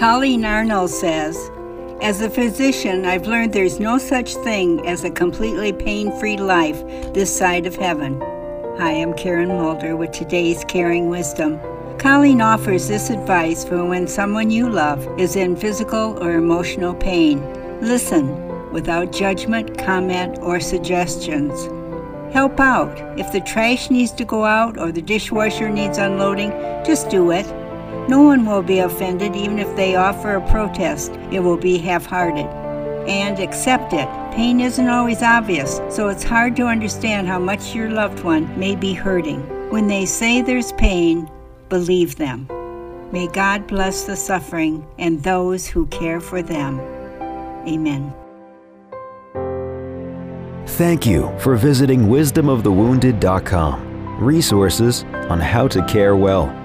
Colleen Arnold says, As a physician, I've learned there's no such thing as a completely pain free life this side of heaven. Hi, I'm Karen Mulder with today's Caring Wisdom. Colleen offers this advice for when someone you love is in physical or emotional pain. Listen without judgment, comment, or suggestions. Help out. If the trash needs to go out or the dishwasher needs unloading, just do it. No one will be offended even if they offer a protest. It will be half hearted. And accept it. Pain isn't always obvious, so it's hard to understand how much your loved one may be hurting. When they say there's pain, believe them. May God bless the suffering and those who care for them. Amen. Thank you for visiting wisdomofthewounded.com. Resources on how to care well.